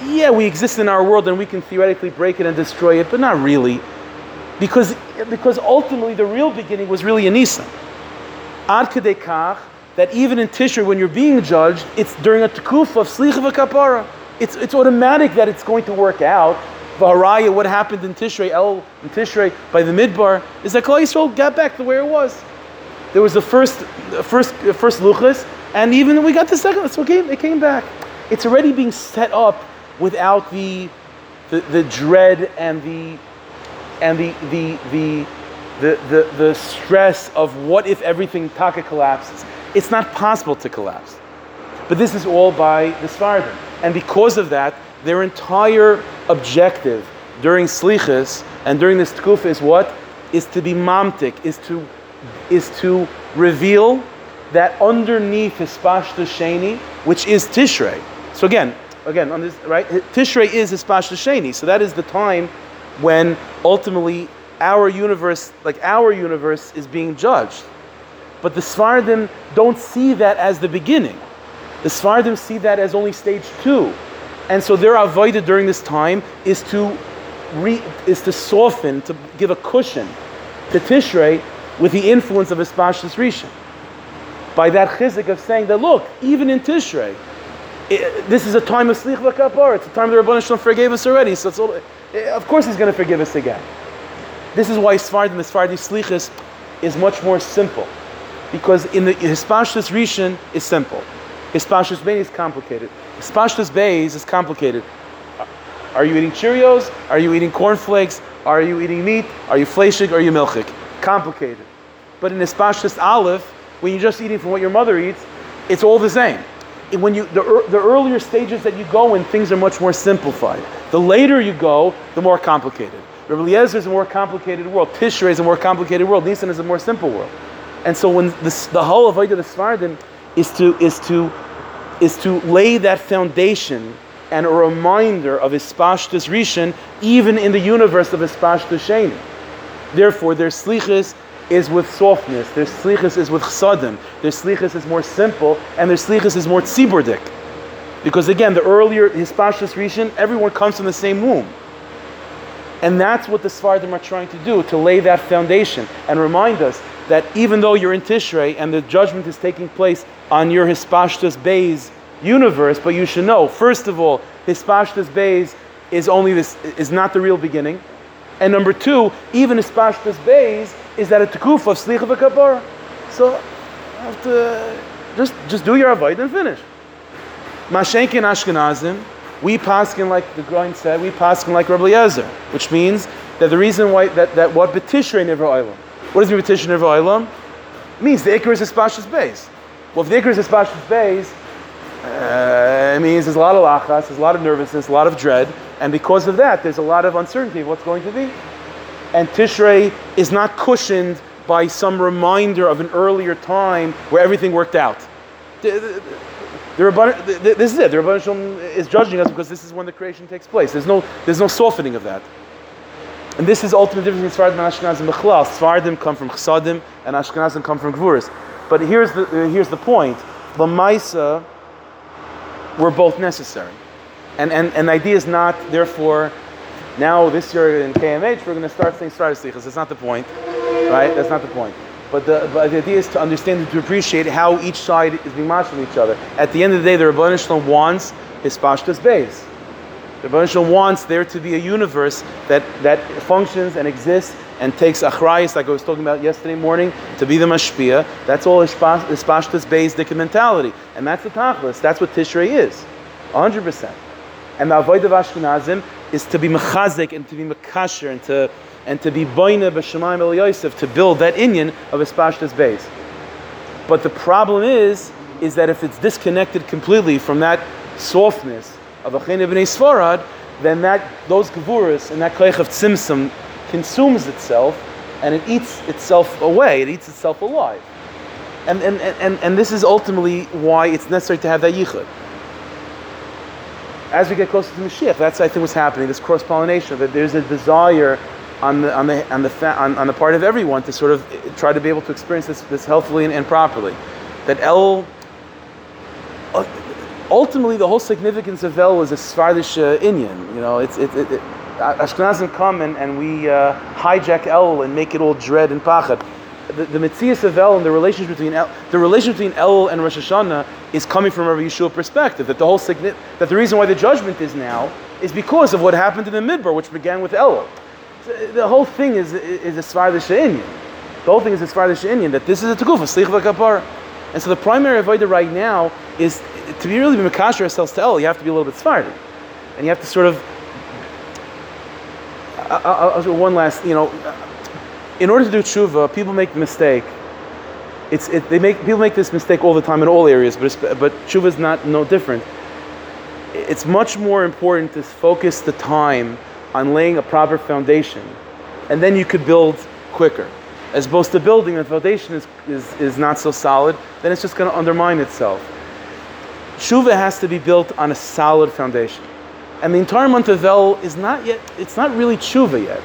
Yeah, we exist in our world and we can theoretically break it and destroy it, but not really. Because, because ultimately the real beginning was really in Nisan. Ad that even in Tishrei, when you're being judged, it's during a tekuf of slicha kapara. It's, it's automatic that it's going to work out. Vaharaya, what happened in Tishrei, El in Tishrei by the Midbar, is that Klal Yisrael got back to where it was. There was the first, first, first luchas, and even we got the second, it's okay, it came back. It's already being set up without the, the, the dread and the, and the, the, the, the, the, the stress of what if everything taka collapses. It's not possible to collapse. But this is all by the Sfardim. And because of that, their entire objective during Slichas and during this Tkufa is what? Is to be mamtik, is to, is to reveal that underneath Hispashta Sheni, which is Tishrei. So again, again, on this, right? Tishrei is Hispashta Sheni. So that is the time when ultimately our universe, like our universe, is being judged. But the Svardim don't see that as the beginning. The Svardim see that as only stage two. And so their avoided during this time is to re, is to soften, to give a cushion to Tishrei with the influence of Espashtis Rishon. By that chizik of saying that, look, even in Tishrei, it, this is a time of Slich V'Kapar. It's a time the Rabbanah Shalom forgave us already. So all, of course he's going to forgive us again. This is why Sfardim, the Sfardi Slichas, is much more simple. Because in the Hispashtus Rishon is simple. Hispashtus Beis is complicated. Hispashtus Beis is complicated. Are you eating Cheerios? Are you eating cornflakes? Are you eating meat? Are you fleshig? Are you milchik? Complicated. But in Hispashtus Aleph, when you're just eating from what your mother eats, it's all the same. When you the, the earlier stages that you go in, things are much more simplified. The later you go, the more complicated. Rabbi is a more complicated world. Tishrei is a more complicated world. Nisan is a more simple world. And so when this, the whole of Avodah the Svardim is to is to is to lay that foundation and a reminder of Ispashtus Rishon, even in the universe of Ispashtus Sheni. Therefore, their slichus is with softness, their slichus is with chsadim, their slichus is more simple, and their slichus is more tzibordik. Because again, the earlier Hispashtus Rishon, everyone comes from the same womb. And that's what the Svardim are trying to do, to lay that foundation and remind us that even though you're in Tishrei and the judgment is taking place on your Hispashtus Beis universe, but you should know, first of all, Hispashtus Beis is only this is not the real beginning. And number two, even Hispashtus Beis is that a tekuf of Slicha V'Kapara. So have to just just do your avoid and finish. Mashenkin Ashkenazim, we paskin like the Groin said, we paskin like Rabbi Eliezer, which means that the reason why that, that what betishrei never oilam. What does betishrei never oilam? Means the ikar is espashus base. Well, if the ikar is espashus base, uh, it means there's a lot of lachas, there's a lot of nervousness, a lot of dread, and because of that, there's a lot of uncertainty of what's going to be. And Tishrei is not cushioned by some reminder of an earlier time where everything worked out. The Rabban, this is it. The Rabban Shalom is judging us because this is when the creation takes place. There's no, there's no softening of that. And this is ultimate difference between Sfardim and Ashkenazim Bechlal. Sfardim come from Chsadim and Ashkenazim come from Gvuris. But here's the, uh, here's the point. Lamaisa were both necessary. And, and, and the idea is not, therefore, now this year in KMH, we're going to start saying Sfardim Slichas. That's not the point. Right? That's not the point. But the, but the idea is to understand and to appreciate how each side is being matched with each other. At the end of the day, the Shalom wants his pashtas base. The Shalom wants there to be a universe that, that functions and exists and takes achrayas, like I was talking about yesterday morning, to be the mashpia. That's all pashtas base dikka mentality. And that's the tachlis. That's what Tishrei is. 100%. And the avoid of Ashkenazim is to be mechazik and to be mekasher and to and to be boina b'shemayim el Yosef to build that inyan of Espashtas base. But the problem is, is that if it's disconnected completely from that softness of Achene b'nei Svarad, then that those gavuras and that koich of tzimtzum consumes itself and it eats itself away. It eats itself alive. And, and, and, and this is ultimately why it's necessary to have that yichud. As we get closer to Mashiach, that's I think what's happening. This cross pollination that there's a desire on the on the on the fa- on, on, the part of everyone to sort of try to be able to experience this, this healthily and, and properly. That Elul uh, ultimately the whole significance of Elul is a Svardish uh, Inyan. You know, it's it, it, it Ashkenazim come and, and we uh, hijack Elul and make it all dread and pachad. the, the of Elul and the relationship between Elul, the relationship between Elul and Rosh Hashanah is coming from a Yeshua perspective. That the whole signi- that the reason why the judgment is now is because of what happened in the Midbar, which began with Elul. The whole thing is is a Svar The whole thing is a Svar Inyan that this is a Tegufa, Slich Kapara. And so the primary avodah right now is to be really be Makasher ourselves to Elul, you have to be a little bit Sephardi. And you have to sort of I'll, I'll, one last, you know, in order to do tshuva, people make the mistake. It's, it, they make, people make this mistake all the time in all areas, but, but tshuva is not no different. It's much more important to focus the time on laying a proper foundation, and then you could build quicker. As opposed to building, the foundation is, is, is not so solid, then it's just going to undermine itself. Tshuva has to be built on a solid foundation. And the entire month of Elul is not yet, it's not really tshuva yet.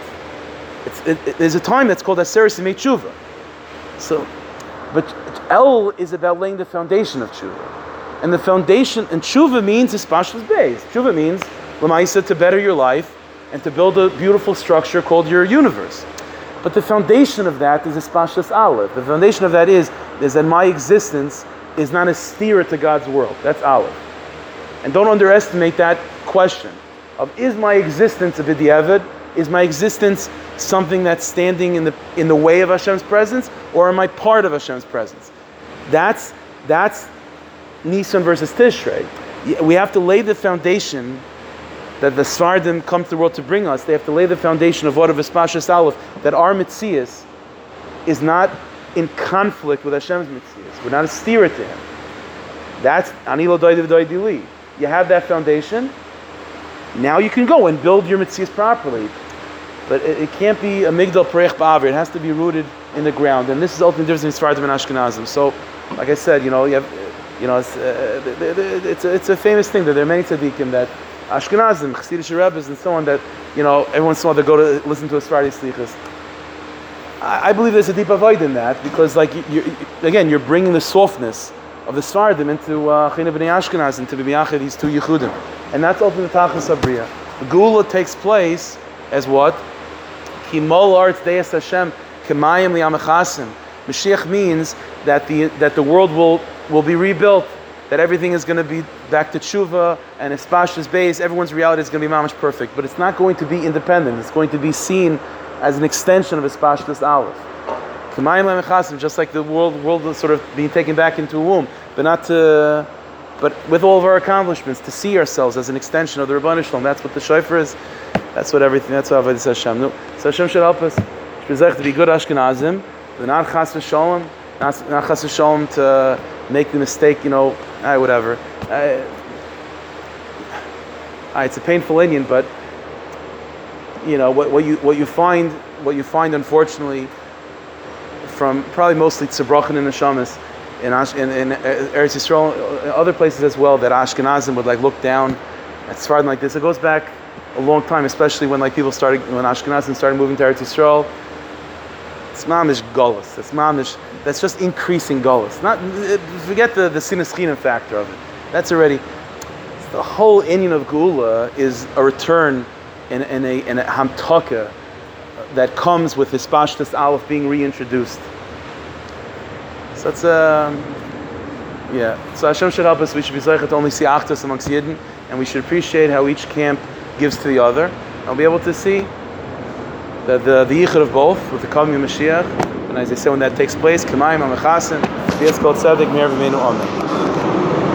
It, it, there's a time that's called Aseres Yimei Tshuva. So, but Elul is about laying the foundation of tshuva. And the foundation, and tshuva means espashlis base. Tshuva means lamaisa to better your life and to build a beautiful structure called your universe. But the foundation of that is espashlis aleph. The foundation of that is, is that my existence is not a steer to God's world. That's aleph. And don't underestimate that question of is my existence a b'diavad? Is my existence something that's standing in the in the way of Hashem's presence, or am I part of Hashem's presence? That's that's Nisan versus Tishrei. We have to lay the foundation that the Svardim come to the world to bring us. They have to lay the foundation of what of Espashas Aleph, that our Mitzias is not in conflict with Hashem's Mitzias. We're not a steer to Him. That's Anilo Doidili. You have that foundation. Now you can go and build your Mitzias properly. But it, it can't be a migdal preich ba'avir. It has to be rooted in the ground. And this is the ultimate difference between Sfardim and Ashkenazim. So, like I said, you know, you have, you know, it's, uh, it's, a, it's a famous thing that there are many tzaddikim that Ashkenazim, Chassidish Rebbes, and so on that, you know, every once in a while they go to listen to a Sfardi Slichas. I, believe there's a deep avoid in that because, like, you, again, you're bringing the softness of the Sfardim into uh, China Ashkenaz, into B'miyachid, these two Yehudim. And that's ultimately the Tachas Abriya. The Gula takes place as what? Kimol arts deis Hashem kemayim li'amachasim. Mashiach means that the that the world will will be rebuilt, that everything is going to be back to tshuva and espashas base. Everyone's reality is going to be mamish perfect, but it's not going to be independent. It's going to be seen as an extension of his espashas aleph. Just like the world world sort of being taken back into a womb, but not to. But with all of our accomplishments, to see ourselves as an extension of the Rabbanah Shalom, that's what the shofar is. That's what everything. That's what Avodah Hashem. No, so Hashem should help us. To be good Ashkenazim, but not chas v'sholem, not not chas v'sholem to make the mistake. You know, ah, whatever. Uh, it's a painful Inyan, but you know what, what you what you find what you find unfortunately from probably mostly Tzebrachin and Neshamas in, Ash, in, in uh, Eretz Yisrael, uh, other places as well, that Ashkenazim would like look down at Sfardim like this. It goes back a long time, especially when like people started when Ashkenazim started moving to Eretz Yisrael. It's mamish gullus. It's mamish. That's just increasing gullus. Not forget the the sinas factor of it. That's already the whole Inyan of Gula is a return in, in a in a hamtaka that comes with this Pashtas Aleph being reintroduced. So that's a um, yeah. So Hashem should help us. We should be to only see achtas amongst Yidden, and we should appreciate how each camp gives to the other. I'll be able to see that the, the yichud of both with the coming of Mashiach. And as I say, when that takes place, K'mayim Amachasim, V'yetz Kol Tzedek, Mir V'meinu Amen.